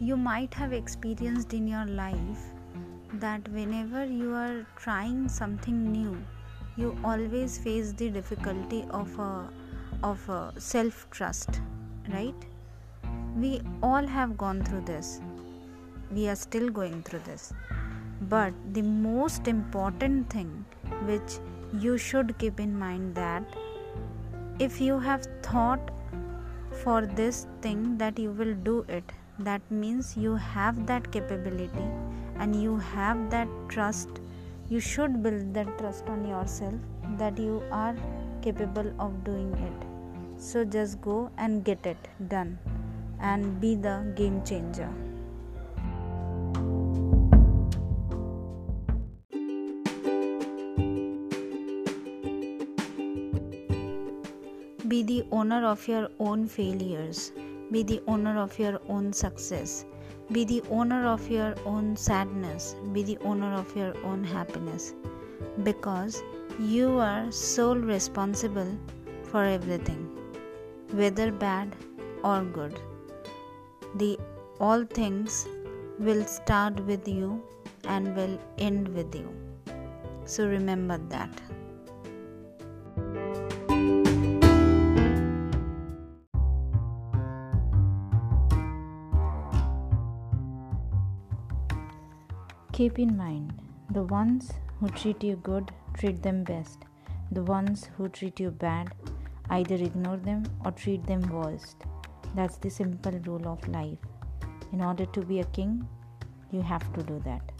you might have experienced in your life that whenever you are trying something new you always face the difficulty of a of self trust right? We all have gone through this. We are still going through this. But the most important thing which you should keep in mind that if you have thought for this thing that you will do it that means you have that capability and you have that trust. You should build that trust on yourself that you are capable of doing it. So just go and get it done and be the game changer. Be the owner of your own failures. Be the owner of your own success. Be the owner of your own sadness. Be the owner of your own happiness. Because you are sole responsible for everything, whether bad or good. The all things will start with you and will end with you. So remember that. Keep in mind the ones who treat you good, treat them best. The ones who treat you bad, either ignore them or treat them worst. That's the simple rule of life. In order to be a king, you have to do that.